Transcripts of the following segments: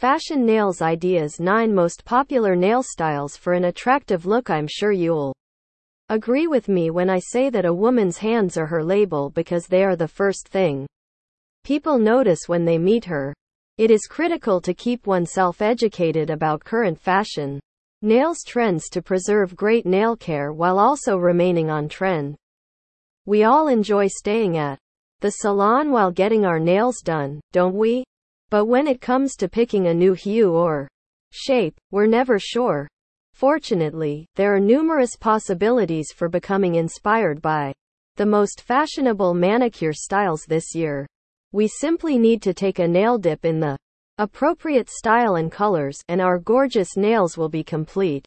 Fashion Nails Ideas 9 Most Popular Nail Styles for an Attractive Look I'm sure you'll agree with me when I say that a woman's hands are her label because they are the first thing people notice when they meet her. It is critical to keep oneself educated about current fashion nails trends to preserve great nail care while also remaining on trend. We all enjoy staying at the salon while getting our nails done, don't we? But when it comes to picking a new hue or shape, we're never sure. Fortunately, there are numerous possibilities for becoming inspired by the most fashionable manicure styles this year. We simply need to take a nail dip in the appropriate style and colors, and our gorgeous nails will be complete.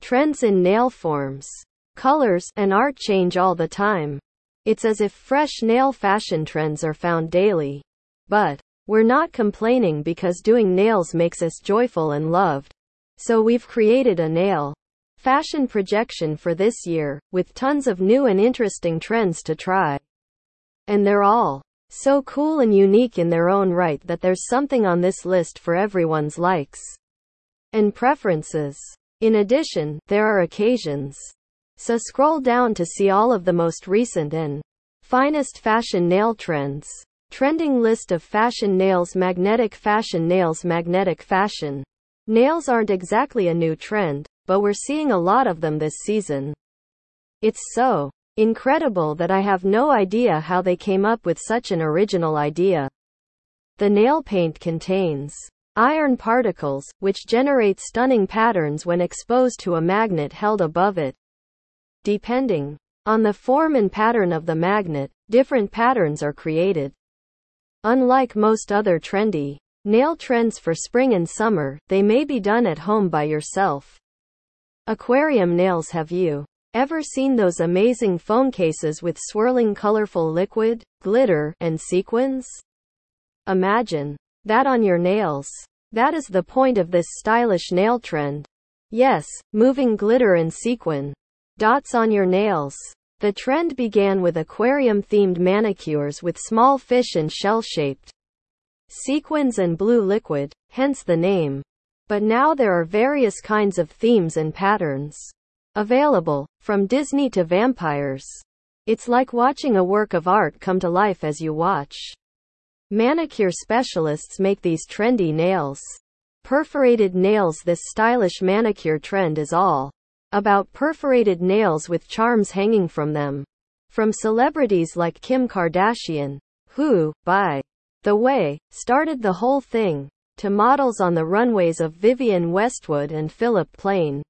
Trends in nail forms, colors, and art change all the time. It's as if fresh nail fashion trends are found daily. But, we're not complaining because doing nails makes us joyful and loved. So we've created a nail fashion projection for this year, with tons of new and interesting trends to try. And they're all so cool and unique in their own right that there's something on this list for everyone's likes and preferences. In addition, there are occasions. So scroll down to see all of the most recent and finest fashion nail trends. Trending list of fashion nails Magnetic fashion nails Magnetic fashion nails aren't exactly a new trend, but we're seeing a lot of them this season. It's so Incredible that I have no idea how they came up with such an original idea. The nail paint contains iron particles, which generate stunning patterns when exposed to a magnet held above it. Depending on the form and pattern of the magnet, different patterns are created. Unlike most other trendy nail trends for spring and summer, they may be done at home by yourself. Aquarium nails Have you Ever seen those amazing phone cases with swirling colorful liquid, glitter, and sequins? Imagine that on your nails. That is the point of this stylish nail trend. Yes, moving glitter and sequin dots on your nails. The trend began with aquarium themed manicures with small fish and shell shaped sequins and blue liquid, hence the name. But now there are various kinds of themes and patterns. Available, from Disney to vampires. It's like watching a work of art come to life as you watch. Manicure specialists make these trendy nails. Perforated nails This stylish manicure trend is all about perforated nails with charms hanging from them. From celebrities like Kim Kardashian, who, by the way, started the whole thing, to models on the runways of Vivienne Westwood and Philipp Plein.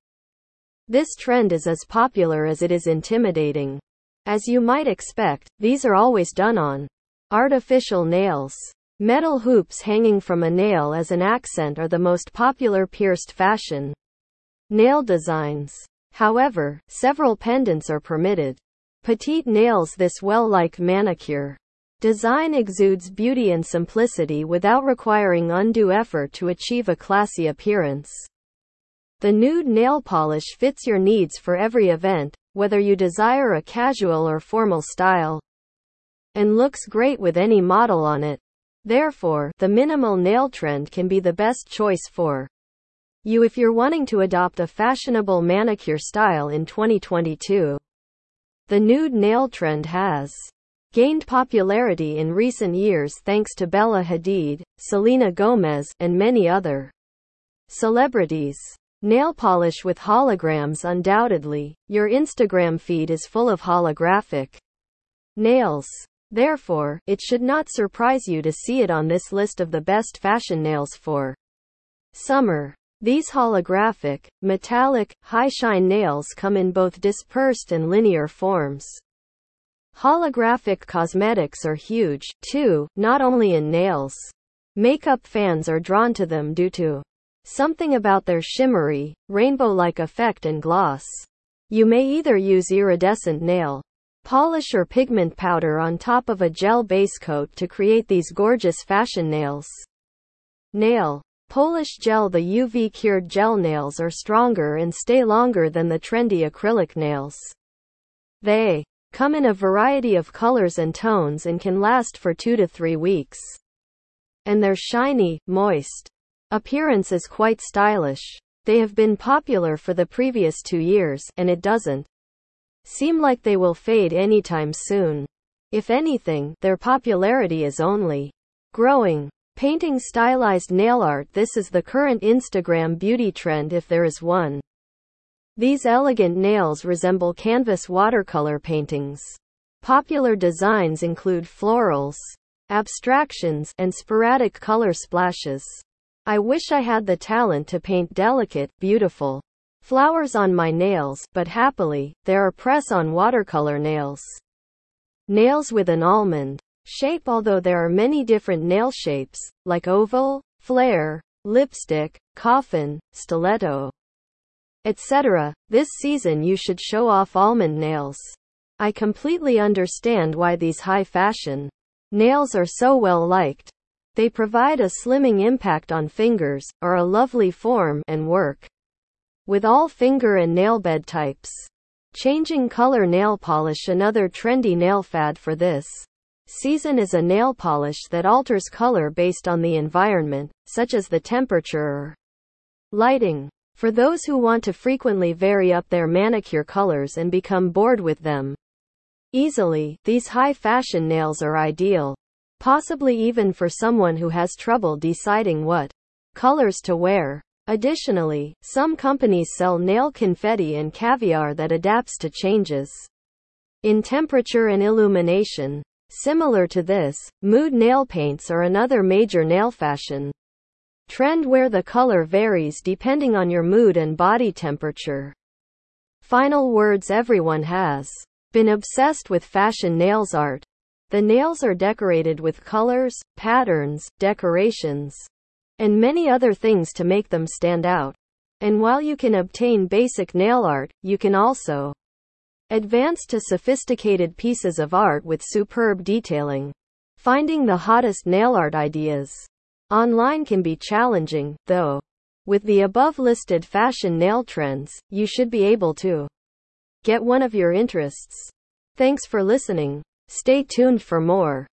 This trend is as popular as it is intimidating. As you might expect, these are always done on artificial nails. Metal hoops hanging from a nail as an accent are the most popular pierced fashion nail designs. However, several pendants are permitted. Petite nails This well-like manicure design exudes beauty and simplicity without requiring undue effort to achieve a classy appearance. The nude nail polish fits your needs for every event, whether you desire a casual or formal style, and looks great with any model on it. Therefore, the minimal nail trend can be the best choice for you if you're wanting to adopt a fashionable manicure style in 2022. The nude nail trend has gained popularity in recent years thanks to Bella Hadid, Selena Gomez, and many other celebrities. Nail polish with holograms Undoubtedly, your Instagram feed is full of holographic nails. Therefore, it should not surprise you to see it on this list of the best fashion nails for summer. These holographic, metallic, high-shine nails come in both dispersed and linear forms. Holographic cosmetics are huge, too, not only in nails. Makeup fans are drawn to them due to Something about their shimmery, rainbow-like effect and gloss. You may either use iridescent nail polish or pigment powder on top of a gel base coat to create these gorgeous fashion nails. Nail polish gel The UV cured gel nails are stronger and stay longer than the trendy acrylic nails. They come in a variety of colors and tones and can last for two to three weeks. And they're shiny, moist, Appearance is quite stylish. They have been popular for the previous two years, and it doesn't seem like they will fade anytime soon. If anything, their popularity is only growing. Painting stylized nail art This is the current Instagram beauty trend if there is one. These elegant nails resemble canvas watercolor paintings. Popular designs include florals, abstractions, and sporadic color splashes. I wish I had the talent to paint delicate, beautiful flowers on my nails, but happily, there are press-on watercolor nails. Nails with an almond shape Although there are many different nail shapes, like oval, flare, lipstick, coffin, stiletto, etc., this season you should show off almond nails. I completely understand why these high fashion nails are so well liked. They provide a slimming impact on fingers, are a lovely form, and work with all finger and nail bed types. Changing color nail polish Another trendy nail fad for this season is a nail polish that alters color based on the environment, such as the temperature or lighting. For those who want to frequently vary up their manicure colors and become bored with them easily, these high fashion nails are ideal possibly even for someone who has trouble deciding what colors to wear. Additionally, some companies sell nail confetti and caviar that adapts to changes in temperature and illumination. Similar to this, mood nail paints are another major nail fashion trend where the color varies depending on your mood and body temperature. Final words Everyone has been obsessed with fashion nails art. The nails are decorated with colors, patterns, decorations, and many other things to make them stand out. And while you can obtain basic nail art, you can also advance to sophisticated pieces of art with superb detailing. Finding the hottest nail art ideas online can be challenging, though. With the above listed fashion nail trends, you should be able to get one of your interests. Thanks for listening. Stay tuned for more.